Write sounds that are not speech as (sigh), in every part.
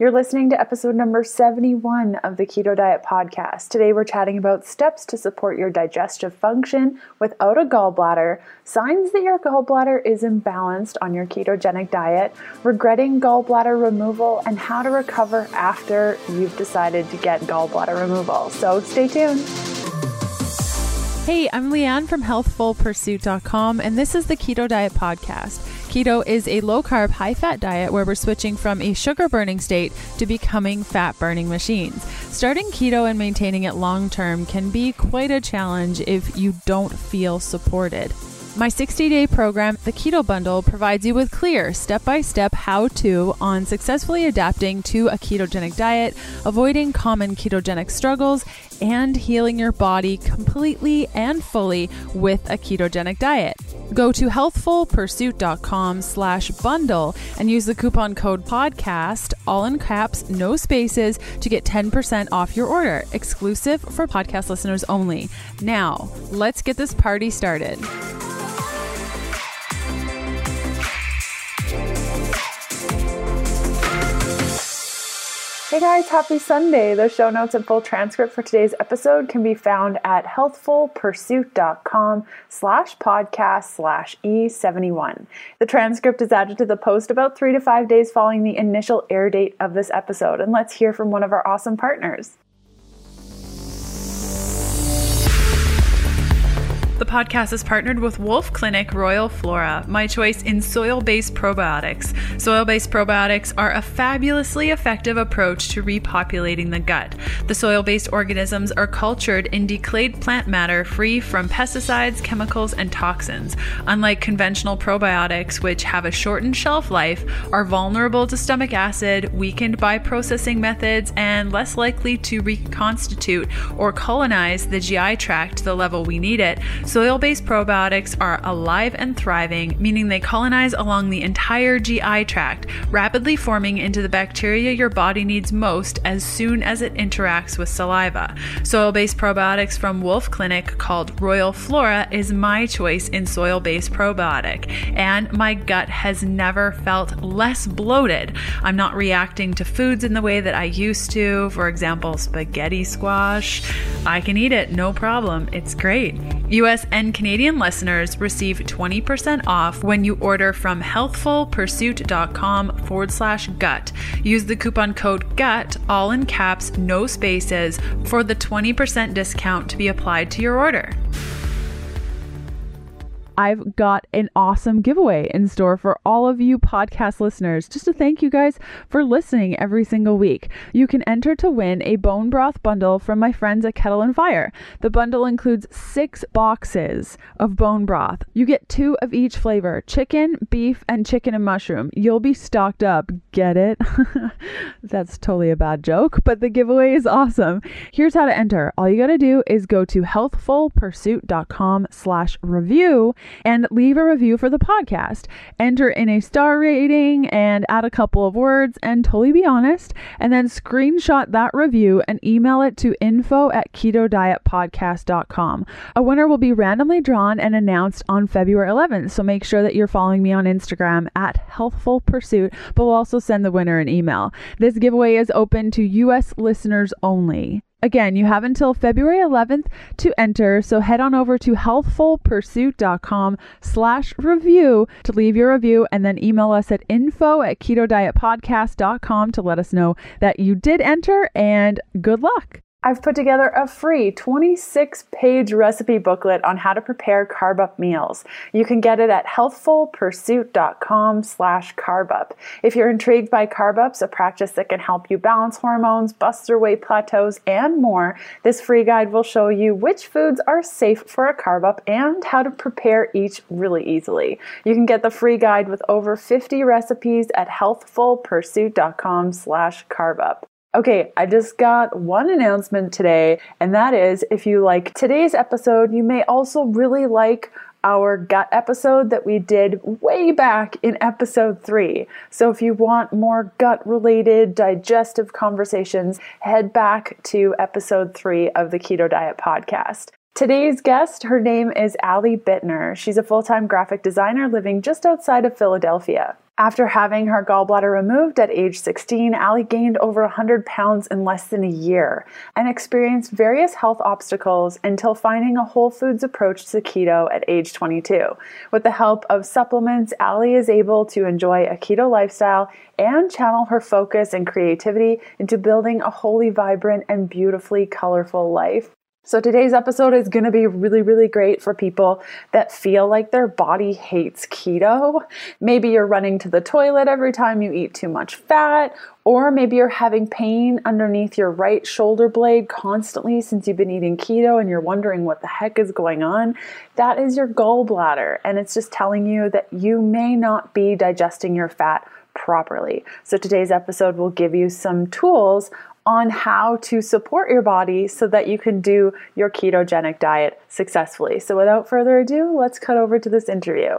You're listening to episode number 71 of the Keto Diet Podcast. Today we're chatting about steps to support your digestive function without a gallbladder, signs that your gallbladder is imbalanced on your ketogenic diet, regretting gallbladder removal, and how to recover after you've decided to get gallbladder removal. So stay tuned. Hey, I'm Leanne from healthfulpursuit.com, and this is the Keto Diet Podcast. Keto is a low carb, high fat diet where we're switching from a sugar burning state to becoming fat burning machines. Starting keto and maintaining it long term can be quite a challenge if you don't feel supported. My 60 day program, the Keto Bundle, provides you with clear step by step how to on successfully adapting to a ketogenic diet, avoiding common ketogenic struggles, and healing your body completely and fully with a ketogenic diet. Go to healthfulpursuit.com slash bundle and use the coupon code podcast, all in caps, no spaces, to get 10% off your order, exclusive for podcast listeners only. Now, let's get this party started. Hey guys, happy Sunday. The show notes and full transcript for today's episode can be found at healthfulpursuit.com slash podcast slash E71. The transcript is added to the post about three to five days following the initial air date of this episode. And let's hear from one of our awesome partners. The podcast is partnered with Wolfe Clinic Royal Flora, my choice in soil based probiotics. Soil based probiotics are a fabulously effective approach to repopulating the gut. The soil based organisms are cultured in decayed plant matter free from pesticides, chemicals, and toxins. Unlike conventional probiotics, which have a shortened shelf life, are vulnerable to stomach acid, weakened by processing methods, and less likely to reconstitute or colonize the GI tract to the level we need it Soil based probiotics are alive and thriving, meaning they colonize along the entire GI tract, rapidly forming into the bacteria your body needs most as soon as it interacts with saliva. Soil based probiotics from Wolfe Clinic called Royal Flora is my choice in soil based probiotic, and my gut has never felt less bloated. I'm not reacting to foods in the way that I used to, for example, spaghetti squash. I can eat it, no problem. It's great. US US and Canadian listeners receive 20% off when you order from healthfulpursuit.com forward slash gut. Use the coupon code GUT, all in caps, no spaces, for the 20% discount to be applied to your order. I've got an awesome giveaway in store for all of you podcast listeners. Just to thank you guys for listening every single week. You can enter to win a bone broth bundle from my friends at Kettle and Fire. The bundle includes six boxes of bone broth. You get two of each flavor chicken, beef, and chicken and mushroom. You'll be stocked up. Get it? (laughs) That's totally a bad joke, but the giveaway is awesome. Here's how to enter. All you got to do is go to healthfulpursuit.com slash review and leave a review for the podcast. Enter in a star rating and add a couple of words and totally be honest. And then screenshot that review and email it to info at keto diet ketodietpodcast.com. A winner will be randomly drawn and announced on February 11th. So make sure that you're following me on Instagram at Healthful Pursuit, but we'll also send the winner an email. This giveaway is open to U.S. listeners only. Again, you have until February 11th to enter, so head on over to healthfulpursuit.com slash review to leave your review and then email us at info at ketodietpodcast.com to let us know that you did enter and good luck. I've put together a free 26 page recipe booklet on how to prepare carb up meals. You can get it at healthfulpursuit.com slash carbup. If you're intrigued by carb ups, a practice that can help you balance hormones, bust through weight plateaus, and more, this free guide will show you which foods are safe for a carb up and how to prepare each really easily. You can get the free guide with over 50 recipes at healthfulpursuit.com slash carbup. Okay, I just got one announcement today, and that is if you like today's episode, you may also really like our gut episode that we did way back in episode three. So, if you want more gut related digestive conversations, head back to episode three of the Keto Diet podcast. Today's guest, her name is Allie Bittner. She's a full time graphic designer living just outside of Philadelphia. After having her gallbladder removed at age 16, Allie gained over 100 pounds in less than a year and experienced various health obstacles until finding a whole foods approach to keto at age 22. With the help of supplements, Allie is able to enjoy a keto lifestyle and channel her focus and creativity into building a wholly vibrant and beautifully colorful life. So today's episode is going to be really, really great for people that feel like their body hates keto. Maybe you're running to the toilet every time you eat too much fat, or maybe you're having pain underneath your right shoulder blade constantly since you've been eating keto and you're wondering what the heck is going on. That is your gallbladder, and it's just telling you that you may not be digesting your fat properly. So today's episode will give you some tools on how to support your body so that you can do your ketogenic diet successfully. So, without further ado, let's cut over to this interview.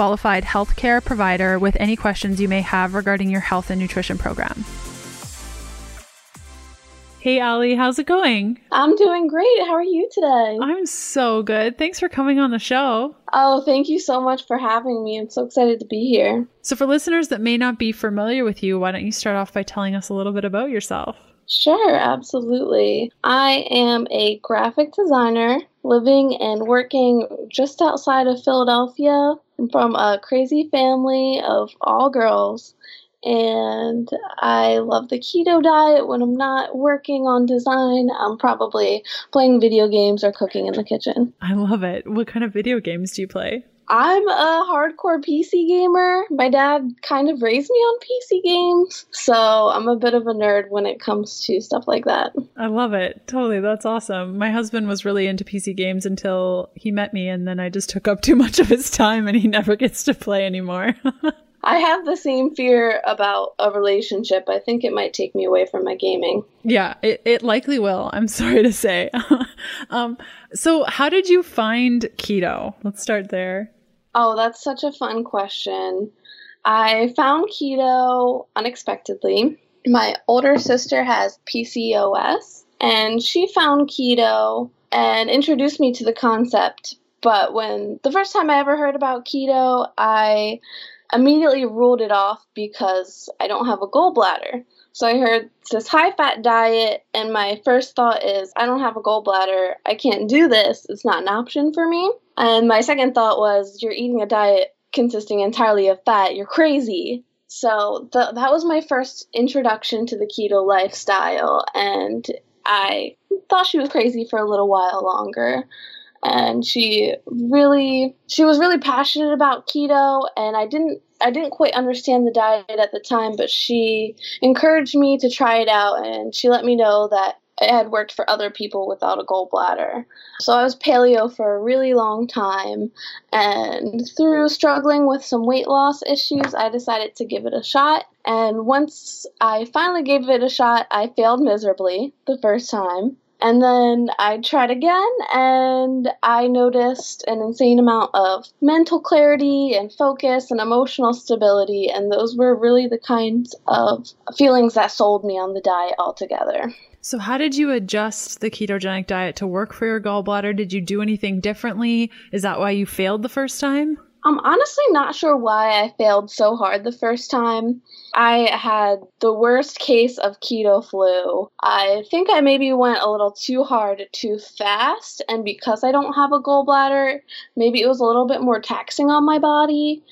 qualified healthcare provider with any questions you may have regarding your health and nutrition program. Hey, Allie, how's it going? I'm doing great. How are you today? I'm so good. Thanks for coming on the show. Oh, thank you so much for having me. I'm so excited to be here. So, for listeners that may not be familiar with you, why don't you start off by telling us a little bit about yourself? Sure, absolutely. I am a graphic designer living and working just outside of Philadelphia. I'm from a crazy family of all girls, and I love the keto diet. When I'm not working on design, I'm probably playing video games or cooking in the kitchen. I love it. What kind of video games do you play? I'm a hardcore PC gamer. My dad kind of raised me on PC games, so I'm a bit of a nerd when it comes to stuff like that. I love it. Totally. That's awesome. My husband was really into PC games until he met me, and then I just took up too much of his time, and he never gets to play anymore. (laughs) I have the same fear about a relationship. I think it might take me away from my gaming. Yeah, it, it likely will. I'm (laughs) sorry to say. (laughs) um, so, how did you find keto? Let's start there. Oh, that's such a fun question. I found keto unexpectedly. My older sister has PCOS, and she found keto and introduced me to the concept. But when the first time I ever heard about keto, I immediately ruled it off because I don't have a gallbladder. So I heard this high fat diet, and my first thought is, I don't have a gallbladder. I can't do this. It's not an option for me. And my second thought was, you're eating a diet consisting entirely of fat. You're crazy. So th- that was my first introduction to the keto lifestyle. And I thought she was crazy for a little while longer and she really she was really passionate about keto and I didn't I didn't quite understand the diet at the time but she encouraged me to try it out and she let me know that it had worked for other people without a gallbladder. So I was paleo for a really long time and through struggling with some weight loss issues I decided to give it a shot and once I finally gave it a shot I failed miserably the first time and then I tried again and I noticed an insane amount of mental clarity and focus and emotional stability. And those were really the kinds of feelings that sold me on the diet altogether. So, how did you adjust the ketogenic diet to work for your gallbladder? Did you do anything differently? Is that why you failed the first time? I'm honestly not sure why I failed so hard the first time. I had the worst case of keto flu. I think I maybe went a little too hard too fast, and because I don't have a gallbladder, maybe it was a little bit more taxing on my body.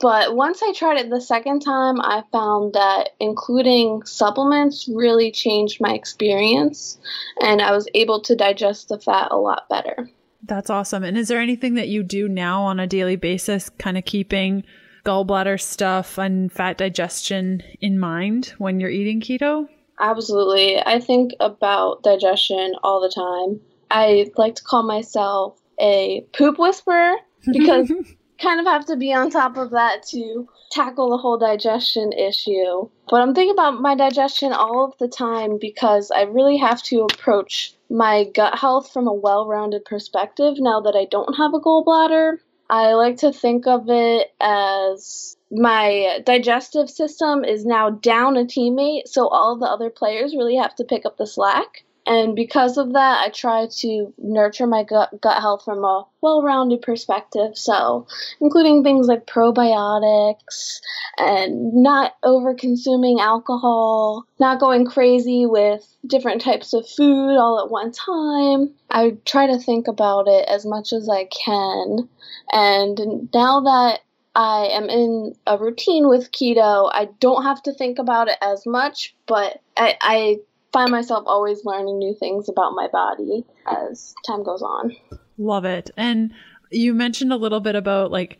But once I tried it the second time, I found that including supplements really changed my experience, and I was able to digest the fat a lot better. That's awesome. And is there anything that you do now on a daily basis, kind of keeping gallbladder stuff and fat digestion in mind when you're eating keto? Absolutely. I think about digestion all the time. I like to call myself a poop whisperer because (laughs) kind of have to be on top of that to tackle the whole digestion issue. But I'm thinking about my digestion all of the time because I really have to approach my gut health from a well rounded perspective now that I don't have a gallbladder. I like to think of it as my digestive system is now down a teammate, so all the other players really have to pick up the slack. And because of that, I try to nurture my gut, gut health from a well rounded perspective. So, including things like probiotics and not over consuming alcohol, not going crazy with different types of food all at one time. I try to think about it as much as I can. And now that I am in a routine with keto, I don't have to think about it as much, but I, I find myself always learning new things about my body as time goes on. Love it. And you mentioned a little bit about like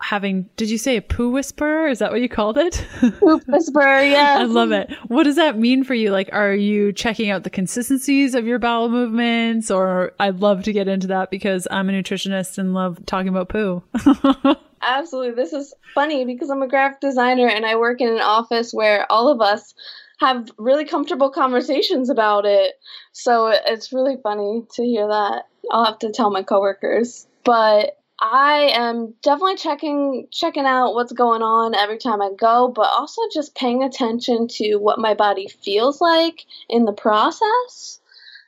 having did you say a poo whisperer? Is that what you called it? Poop (laughs) whisperer yeah i love it. What does that mean for you? Like are you checking out the consistencies of your bowel movements? Or i'd love to get into that because i'm a nutritionist and love talking about poo. (laughs) Absolutely. This is funny because i'm a graphic designer and i work in an office where all of us have really comfortable conversations about it. So it's really funny to hear that. I'll have to tell my coworkers. But I am definitely checking checking out what's going on every time I go, but also just paying attention to what my body feels like in the process.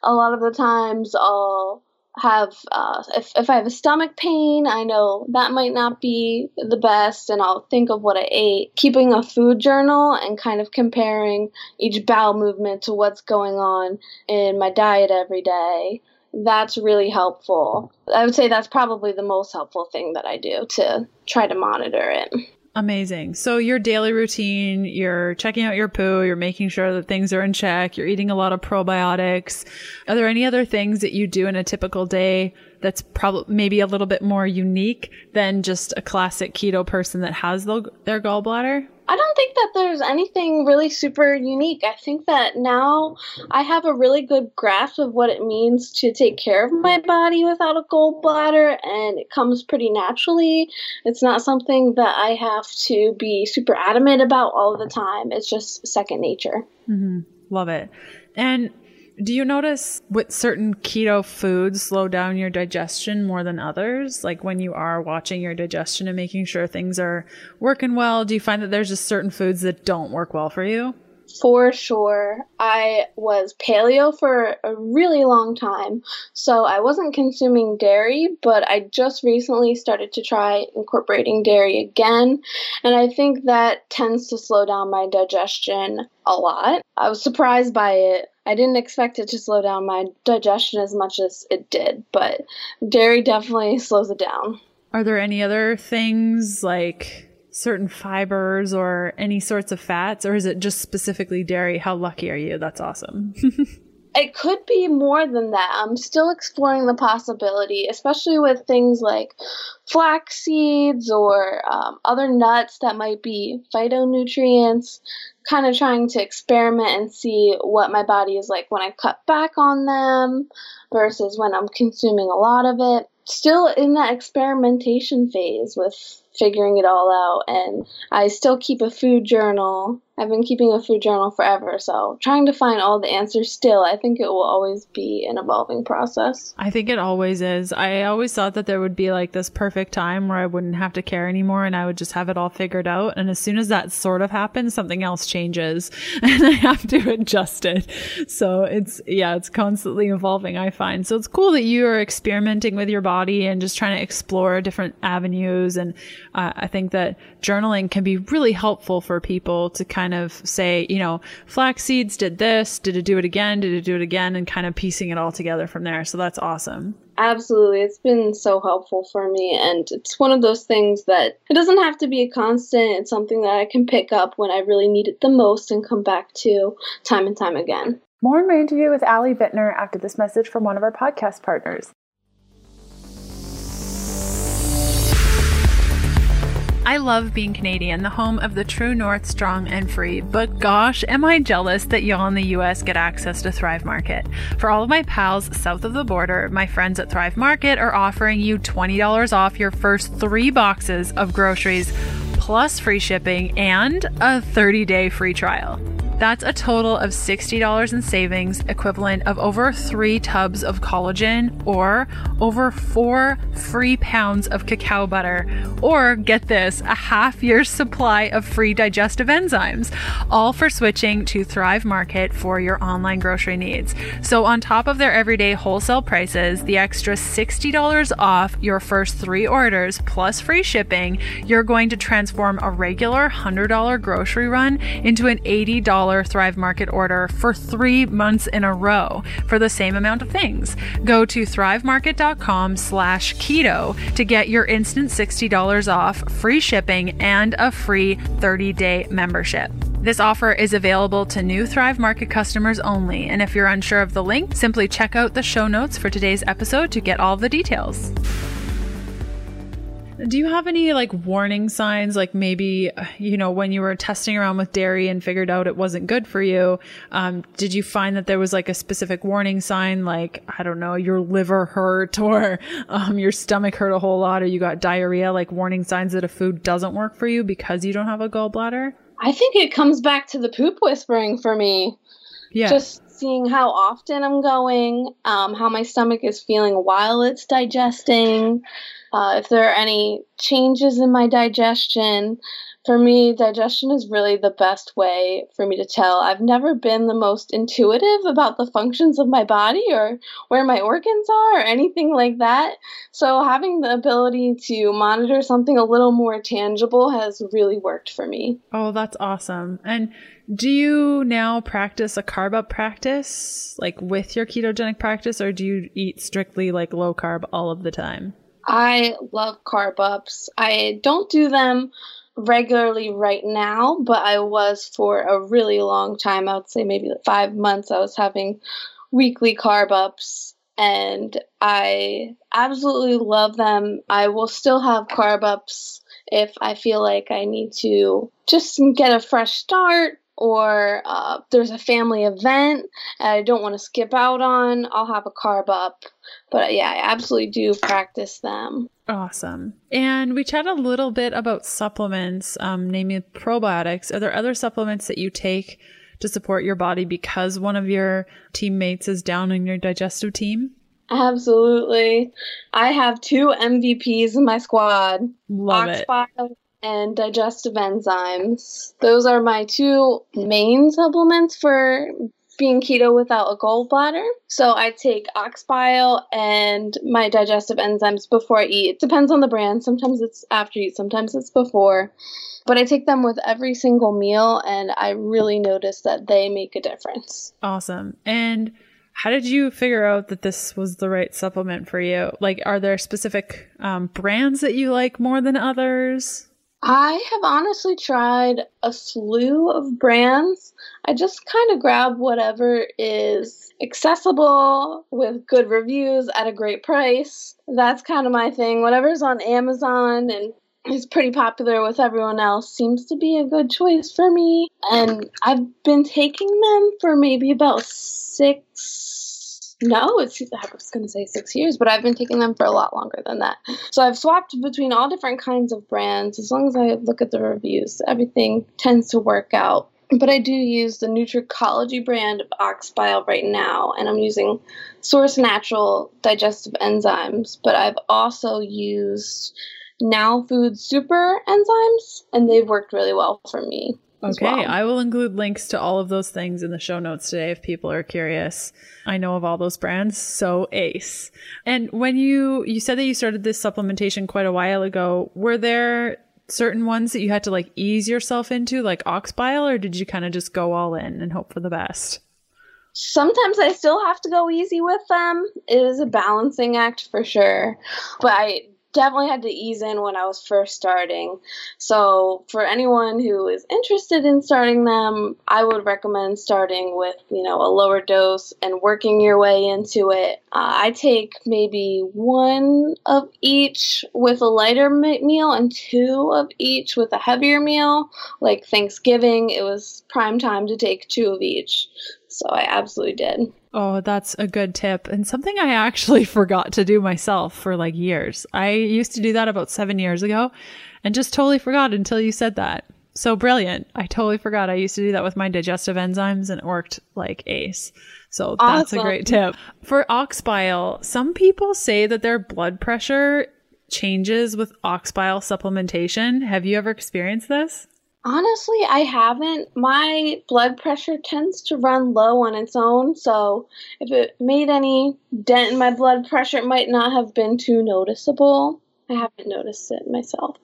A lot of the times I'll have uh, if, if i have a stomach pain i know that might not be the best and i'll think of what i ate. Keeping a food journal and kind of comparing each bowel movement to what's going on in my diet every day that's really helpful. I would say that's probably the most helpful thing that i do to try to monitor it Amazing. So your daily routine, you're checking out your poo, you're making sure that things are in check, you're eating a lot of probiotics. Are there any other things that you do in a typical day that's probably maybe a little bit more unique than just a classic keto person that has the, their gallbladder? I don't think that there's anything really super unique. I think that now I have a really good grasp of what it means to take care of my body without a gallbladder, and it comes pretty naturally. It's not something that I have to be super adamant about all the time. It's just second nature. Mm-hmm. Love it. And do you notice with certain keto foods slow down your digestion more than others? Like when you are watching your digestion and making sure things are working well, do you find that there's just certain foods that don't work well for you? For sure. I was paleo for a really long time, so I wasn't consuming dairy, but I just recently started to try incorporating dairy again, and I think that tends to slow down my digestion a lot. I was surprised by it. I didn't expect it to slow down my digestion as much as it did, but dairy definitely slows it down. Are there any other things like certain fibers or any sorts of fats, or is it just specifically dairy? How lucky are you? That's awesome. (laughs) it could be more than that. I'm still exploring the possibility, especially with things like flax seeds or um, other nuts that might be phytonutrients. Kind of trying to experiment and see what my body is like when I cut back on them versus when I'm consuming a lot of it. Still in that experimentation phase with figuring it all out. And I still keep a food journal. I've been keeping a food journal forever. So trying to find all the answers still, I think it will always be an evolving process. I think it always is. I always thought that there would be like this perfect time where I wouldn't have to care anymore and I would just have it all figured out. And as soon as that sort of happens, something else changes (laughs) and I have to adjust it. So it's, yeah, it's constantly evolving, I find. So it's cool that you are experimenting with your body and just trying to explore different avenues and uh, I think that journaling can be really helpful for people to kind of say, you know, flax seeds did this, did it do it again, did it do it again, and kind of piecing it all together from there. So that's awesome. Absolutely. It's been so helpful for me. And it's one of those things that it doesn't have to be a constant. It's something that I can pick up when I really need it the most and come back to time and time again. More in my interview with Allie Bittner after this message from one of our podcast partners. I love being Canadian, the home of the true north, strong and free, but gosh, am I jealous that y'all in the US get access to Thrive Market. For all of my pals south of the border, my friends at Thrive Market are offering you $20 off your first three boxes of groceries, plus free shipping and a 30 day free trial. That's a total of $60 in savings, equivalent of over three tubs of collagen or over four free pounds of cacao butter. Or get this, a half year's supply of free digestive enzymes, all for switching to Thrive Market for your online grocery needs. So, on top of their everyday wholesale prices, the extra $60 off your first three orders plus free shipping, you're going to transform a regular $100 grocery run into an $80 Thrive Market order for three months in a row for the same amount of things. Go to thrivemarket.com slash keto to get your instant $60 off, free shipping, and a free 30-day membership. This offer is available to new Thrive Market customers only, and if you're unsure of the link, simply check out the show notes for today's episode to get all the details. Do you have any like warning signs, like maybe, you know, when you were testing around with dairy and figured out it wasn't good for you? Um, did you find that there was like a specific warning sign, like, I don't know, your liver hurt (laughs) or um, your stomach hurt a whole lot or you got diarrhea, like warning signs that a food doesn't work for you because you don't have a gallbladder? I think it comes back to the poop whispering for me. Yeah. Just seeing how often I'm going, um, how my stomach is feeling while it's digesting uh, if there are any changes in my digestion. For me, digestion is really the best way for me to tell. I've never been the most intuitive about the functions of my body or where my organs are or anything like that. So, having the ability to monitor something a little more tangible has really worked for me. Oh, that's awesome. And do you now practice a carb up practice, like with your ketogenic practice, or do you eat strictly like low carb all of the time? I love carb ups. I don't do them regularly right now, but I was for a really long time. I would say maybe five months. I was having weekly carb ups, and I absolutely love them. I will still have carb ups if I feel like I need to just get a fresh start or uh, there's a family event I don't want to skip out on, I'll have a carb up. But yeah, I absolutely do practice them. Awesome. And we chat a little bit about supplements, um, namely probiotics. Are there other supplements that you take to support your body because one of your teammates is down in your digestive team? Absolutely. I have two MVPs in my squad. Love Oxbile it and digestive enzymes. Those are my two main supplements for being keto without a gallbladder. So I take ox bile and my digestive enzymes before I eat. It depends on the brand. Sometimes it's after you eat, sometimes it's before. But I take them with every single meal and I really notice that they make a difference. Awesome. And how did you figure out that this was the right supplement for you? Like, are there specific um, brands that you like more than others? I have honestly tried a slew of brands. I just kind of grab whatever is accessible with good reviews at a great price. That's kind of my thing. Whatever's on Amazon and is pretty popular with everyone else seems to be a good choice for me. And I've been taking them for maybe about six no, it's I was going to say six years, but I've been taking them for a lot longer than that. So I've swapped between all different kinds of brands. As long as I look at the reviews, everything tends to work out. But I do use the Nutricology brand of Oxbile right now, and I'm using Source Natural digestive enzymes. But I've also used Now Food Super enzymes, and they've worked really well for me. Okay, well. I will include links to all of those things in the show notes today if people are curious. I know of all those brands, so ace. And when you you said that you started this supplementation quite a while ago, were there certain ones that you had to like ease yourself into like ox bile or did you kind of just go all in and hope for the best? Sometimes I still have to go easy with them. It is a balancing act for sure. But I definitely had to ease in when I was first starting. So, for anyone who is interested in starting them, I would recommend starting with, you know, a lower dose and working your way into it. Uh, I take maybe one of each with a lighter meal and two of each with a heavier meal. Like Thanksgiving, it was prime time to take two of each. So, I absolutely did. Oh, that's a good tip. And something I actually (laughs) forgot to do myself for like years. I used to do that about seven years ago and just totally forgot until you said that. So brilliant. I totally forgot. I used to do that with my digestive enzymes and it worked like ace. So that's awesome. a great tip. For ox bile, some people say that their blood pressure changes with ox bile supplementation. Have you ever experienced this? Honestly, I haven't. My blood pressure tends to run low on its own, so if it made any dent in my blood pressure, it might not have been too noticeable. I haven't noticed it myself.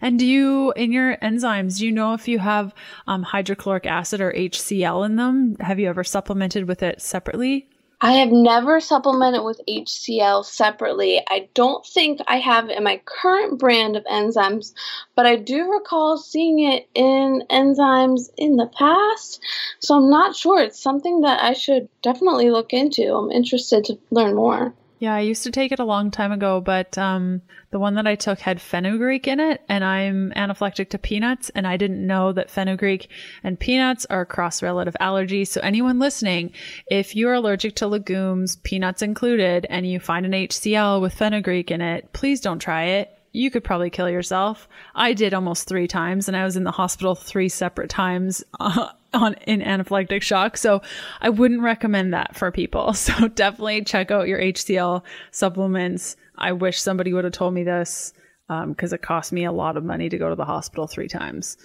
And do you, in your enzymes, do you know if you have um, hydrochloric acid or HCl in them? Have you ever supplemented with it separately? I have never supplemented with HCl separately. I don't think I have in my current brand of enzymes, but I do recall seeing it in enzymes in the past. So I'm not sure. It's something that I should definitely look into. I'm interested to learn more. Yeah, I used to take it a long time ago, but um, the one that I took had fenugreek in it, and I'm anaphylactic to peanuts, and I didn't know that fenugreek and peanuts are cross reactive allergies. So, anyone listening, if you're allergic to legumes, peanuts included, and you find an HCl with fenugreek in it, please don't try it you could probably kill yourself. I did almost three times, and I was in the hospital three separate times uh, on in anaphylactic shock. So I wouldn't recommend that for people. (laughs) So definitely check out your HCl supplements. I wish somebody would have told me this because um, it cost me a lot of money to go to the hospital three times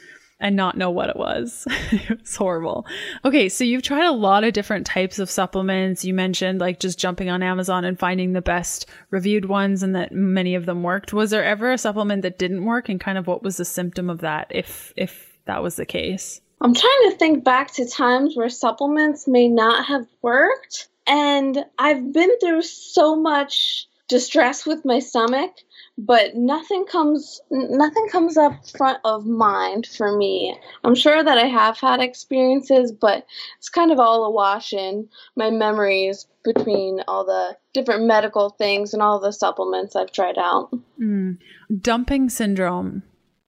and not know what it was. (laughs) it was horrible. Okay, so you've tried a lot of different types of supplements. You mentioned like just jumping on Amazon and finding the best reviewed ones and that many of them worked. Was there ever a supplement that didn't work and kind of what was the symptom of that if if that was the case? I'm trying to think back to times where supplements may not have worked and I've been through so much distress with my stomach but nothing comes nothing comes up front of mind for me. I'm sure that I have had experiences, but it's kind of all awash in my memories between all the different medical things and all the supplements I've tried out. Mm. Dumping syndrome,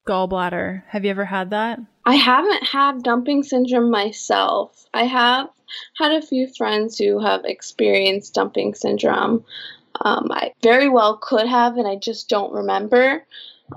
gallbladder. Have you ever had that? I haven't had dumping syndrome myself. I have had a few friends who have experienced dumping syndrome. Um, I very well could have, and I just don't remember.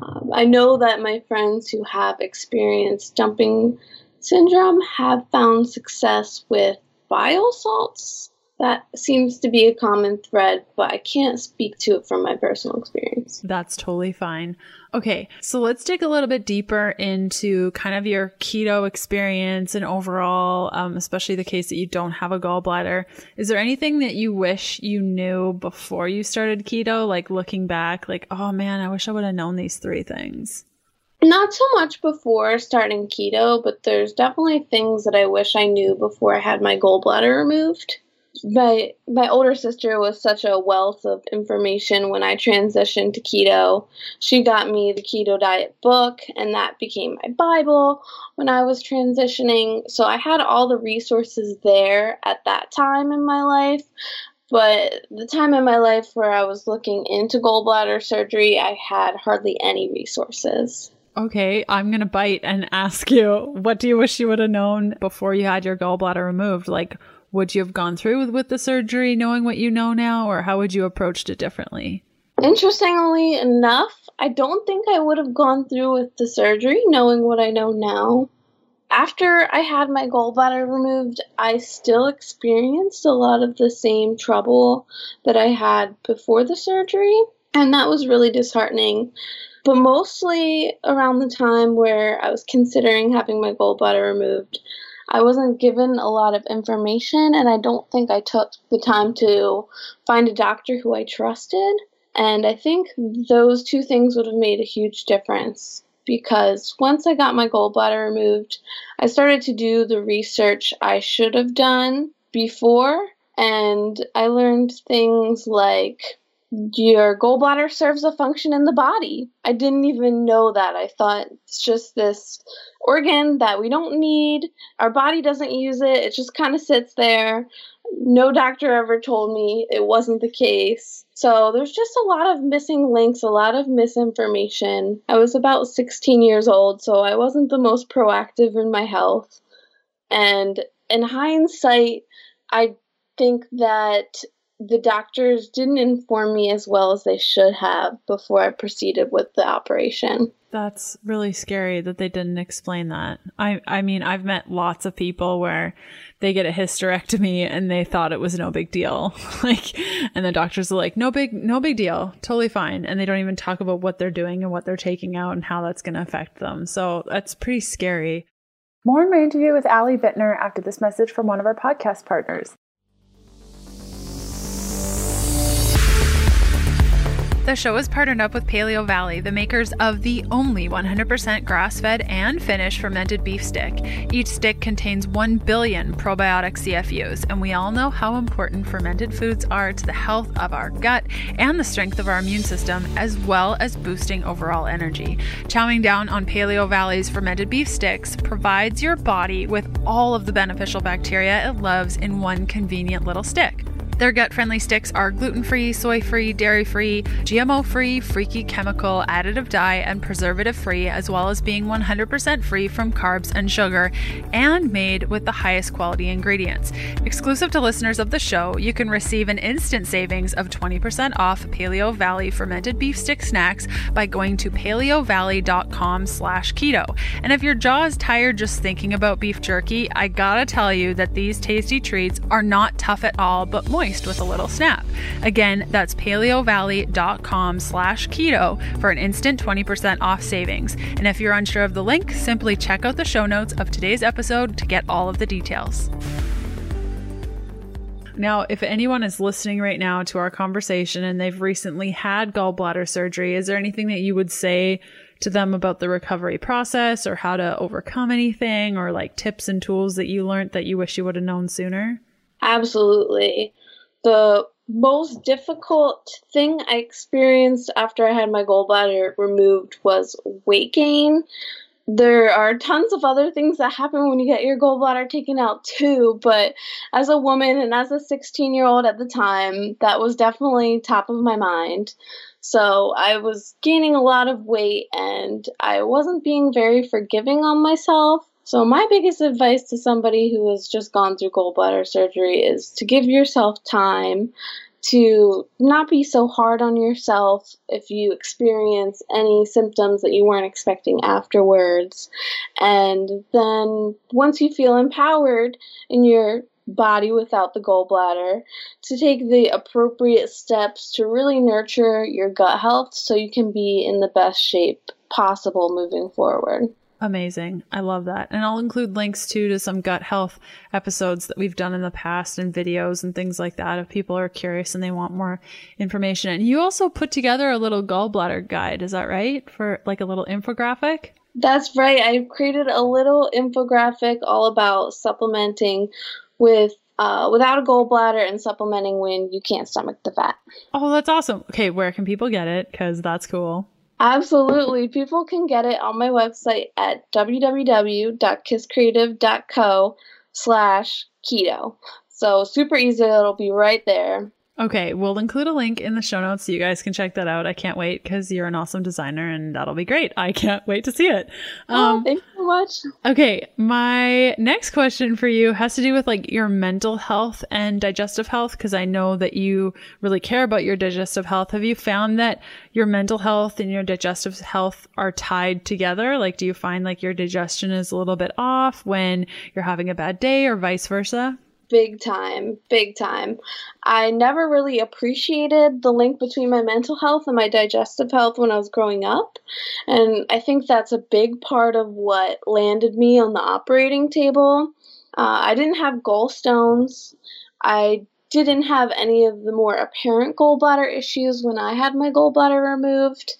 Um, I know that my friends who have experienced dumping syndrome have found success with bile salts that seems to be a common thread, but I can't speak to it from my personal experience. That's totally fine. Okay, so let's dig a little bit deeper into kind of your keto experience and overall, um, especially the case that you don't have a gallbladder. Is there anything that you wish you knew before you started keto? Like looking back, like, oh man, I wish I would have known these three things. Not so much before starting keto, but there's definitely things that I wish I knew before I had my gallbladder removed my my older sister was such a wealth of information when I transitioned to keto. She got me the keto diet book and that became my bible when I was transitioning. So I had all the resources there at that time in my life. But the time in my life where I was looking into gallbladder surgery, I had hardly any resources. Okay, I'm going to bite and ask you, what do you wish you would have known before you had your gallbladder removed? Like would you have gone through with, with the surgery knowing what you know now, or how would you approached it differently? Interestingly enough, I don't think I would have gone through with the surgery knowing what I know now. After I had my gallbladder removed, I still experienced a lot of the same trouble that I had before the surgery, and that was really disheartening. But mostly around the time where I was considering having my gallbladder removed, I wasn't given a lot of information, and I don't think I took the time to find a doctor who I trusted. And I think those two things would have made a huge difference because once I got my gallbladder removed, I started to do the research I should have done before, and I learned things like your gallbladder serves a function in the body. I didn't even know that. I thought it's just this organ that we don't need. Our body doesn't use it. It just kind of sits there. No doctor ever told me it wasn't the case. So there's just a lot of missing links, a lot of misinformation. I was about 16 years old, so I wasn't the most proactive in my health. And in hindsight, I think that the doctors didn't inform me as well as they should have before I proceeded with the operation. That's really scary that they didn't explain that. I I mean, I've met lots of people where they get a hysterectomy and they thought it was no big deal. (laughs) like and the doctors are like, "No big no big deal. Totally fine." And they don't even talk about what they're doing and what they're taking out and how that's going to affect them. So, that's pretty scary. More in my interview with Allie Bittner after this message from one of our podcast partners. The show is partnered up with Paleo Valley, the makers of the only 100% grass fed and finished fermented beef stick. Each stick contains 1 billion probiotic CFUs, and we all know how important fermented foods are to the health of our gut and the strength of our immune system, as well as boosting overall energy. Chowing down on Paleo Valley's fermented beef sticks provides your body with all of the beneficial bacteria it loves in one convenient little stick. Their gut friendly sticks are gluten free, soy free, dairy free, GMO free, freaky chemical, additive dye, and preservative free, as well as being 100% free from carbs and sugar, and made with the highest quality ingredients. Exclusive to listeners of the show, you can receive an instant savings of 20% off Paleo Valley fermented beef stick snacks by going to paleovalley.com slash keto. And if your jaw is tired just thinking about beef jerky, I gotta tell you that these tasty treats are not tough at all, but moist moist with a little snap. Again, that's paleovalley.com slash keto for an instant 20% off savings. And if you're unsure of the link, simply check out the show notes of today's episode to get all of the details. Now, if anyone is listening right now to our conversation and they've recently had gallbladder surgery, is there anything that you would say to them about the recovery process or how to overcome anything or like tips and tools that you learned that you wish you would have known sooner? Absolutely the most difficult thing I experienced after I had my gallbladder removed was weight gain. There are tons of other things that happen when you get your gallbladder taken out too, but as a woman and as a 16 year old at the time, that was definitely top of my mind. So I was gaining a lot of weight and I wasn't being very forgiving on myself. So, my biggest advice to somebody who has just gone through gallbladder surgery is to give yourself time to not be so hard on yourself if you experience any symptoms that you weren't expecting afterwards. And then, once you feel empowered in your body without the gallbladder, to take the appropriate steps to really nurture your gut health so you can be in the best shape possible moving forward. Amazing. I love that. And I'll include links too to some gut health episodes that we've done in the past and videos and things like that if people are curious and they want more information. And you also put together a little gallbladder guide, is that right? For like a little infographic? That's right. I've created a little infographic all about supplementing with uh, without a gallbladder and supplementing when you can't stomach the fat. Oh, that's awesome. Okay, where can people get it? Because that's cool. Absolutely. People can get it on my website at www.kisscreative.co slash keto. So super easy. It'll be right there. Okay, we'll include a link in the show notes so you guys can check that out. I can't wait because you're an awesome designer and that'll be great. I can't wait to see it. Oh, um, oh, thank you so much. Okay, my next question for you has to do with like your mental health and digestive health because I know that you really care about your digestive health. Have you found that your mental health and your digestive health are tied together? Like, do you find like your digestion is a little bit off when you're having a bad day or vice versa? Big time, big time. I never really appreciated the link between my mental health and my digestive health when I was growing up. And I think that's a big part of what landed me on the operating table. Uh, I didn't have gallstones. I didn't have any of the more apparent gallbladder issues when I had my gallbladder removed.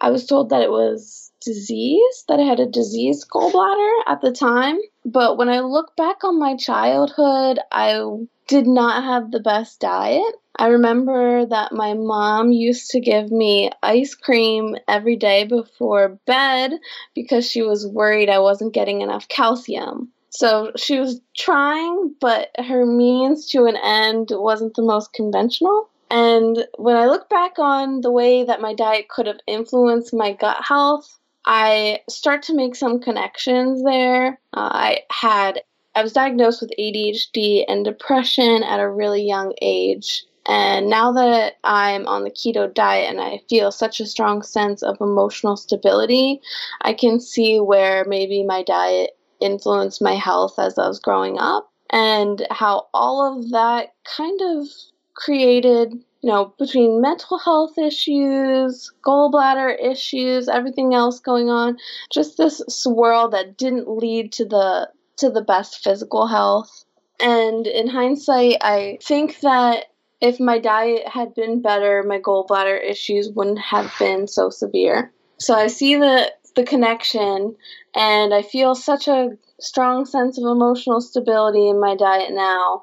I was told that it was disease, that I had a diseased gallbladder at the time. But when I look back on my childhood, I did not have the best diet. I remember that my mom used to give me ice cream every day before bed because she was worried I wasn't getting enough calcium. So she was trying, but her means to an end wasn't the most conventional. And when I look back on the way that my diet could have influenced my gut health, I start to make some connections there. Uh, I had I was diagnosed with ADHD and depression at a really young age. And now that I'm on the keto diet and I feel such a strong sense of emotional stability, I can see where maybe my diet influenced my health as I was growing up and how all of that kind of created, you know, between mental health issues, gallbladder issues, everything else going on, just this swirl that didn't lead to the to the best physical health. And in hindsight, I think that if my diet had been better, my gallbladder issues wouldn't have been so severe. So I see the the connection and I feel such a strong sense of emotional stability in my diet now.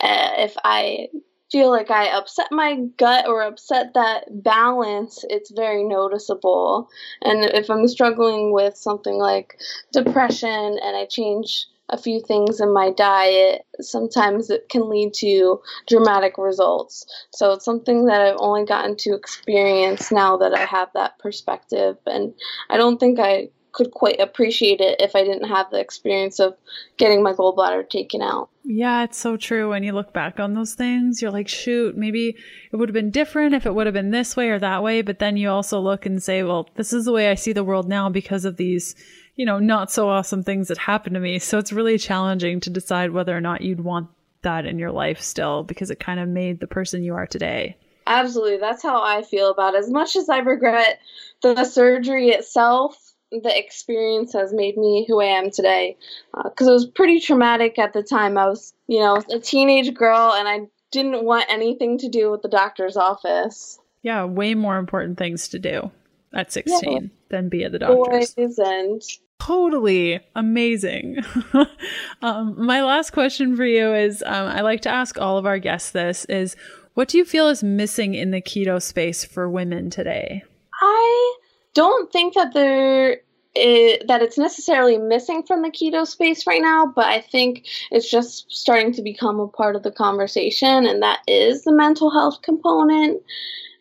Uh, if I feel like I upset my gut or upset that balance, it's very noticeable. And if I'm struggling with something like depression and I change a few things in my diet, sometimes it can lead to dramatic results. So it's something that I've only gotten to experience now that I have that perspective. And I don't think I could quite appreciate it if I didn't have the experience of getting my gallbladder taken out. Yeah, it's so true. When you look back on those things, you're like, shoot, maybe it would have been different if it would have been this way or that way. But then you also look and say, well, this is the way I see the world now because of these you know, not so awesome things that happened to me. So it's really challenging to decide whether or not you'd want that in your life still because it kind of made the person you are today. Absolutely. That's how I feel about it. As much as I regret the surgery itself, the experience has made me who I am today. Because uh, it was pretty traumatic at the time. I was, you know, a teenage girl and I didn't want anything to do with the doctor's office. Yeah, way more important things to do at 16 yeah. than be at the doctor's. Boys and Totally amazing. (laughs) um, my last question for you is um, I like to ask all of our guests this is what do you feel is missing in the keto space for women today? I don't think that there is, that it's necessarily missing from the keto space right now, but I think it's just starting to become a part of the conversation, and that is the mental health component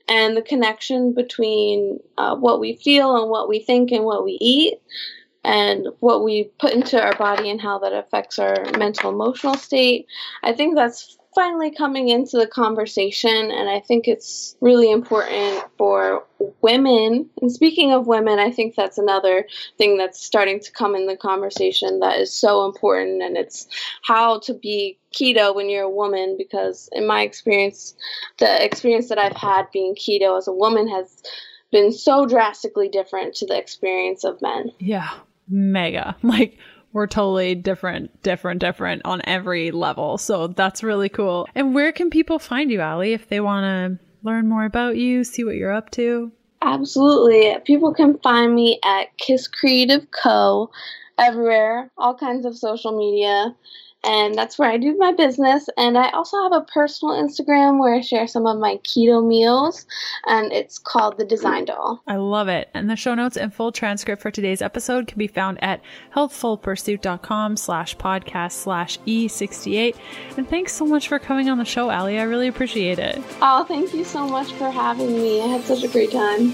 and the connection between uh, what we feel and what we think and what we eat and what we put into our body and how that affects our mental emotional state. I think that's finally coming into the conversation and I think it's really important for women. And speaking of women, I think that's another thing that's starting to come in the conversation that is so important and it's how to be keto when you're a woman because in my experience the experience that I've had being keto as a woman has been so drastically different to the experience of men. Yeah mega. (laughs) Like we're totally different, different, different on every level. So that's really cool. And where can people find you, Allie, if they want to learn more about you, see what you're up to? Absolutely. People can find me at Kiss Creative Co. everywhere, all kinds of social media and that's where I do my business. And I also have a personal Instagram where I share some of my keto meals, and it's called The Design Doll. I love it. And the show notes and full transcript for today's episode can be found at healthfulpursuit.com slash podcast slash E68. And thanks so much for coming on the show, Allie. I really appreciate it. Oh, thank you so much for having me. I had such a great time.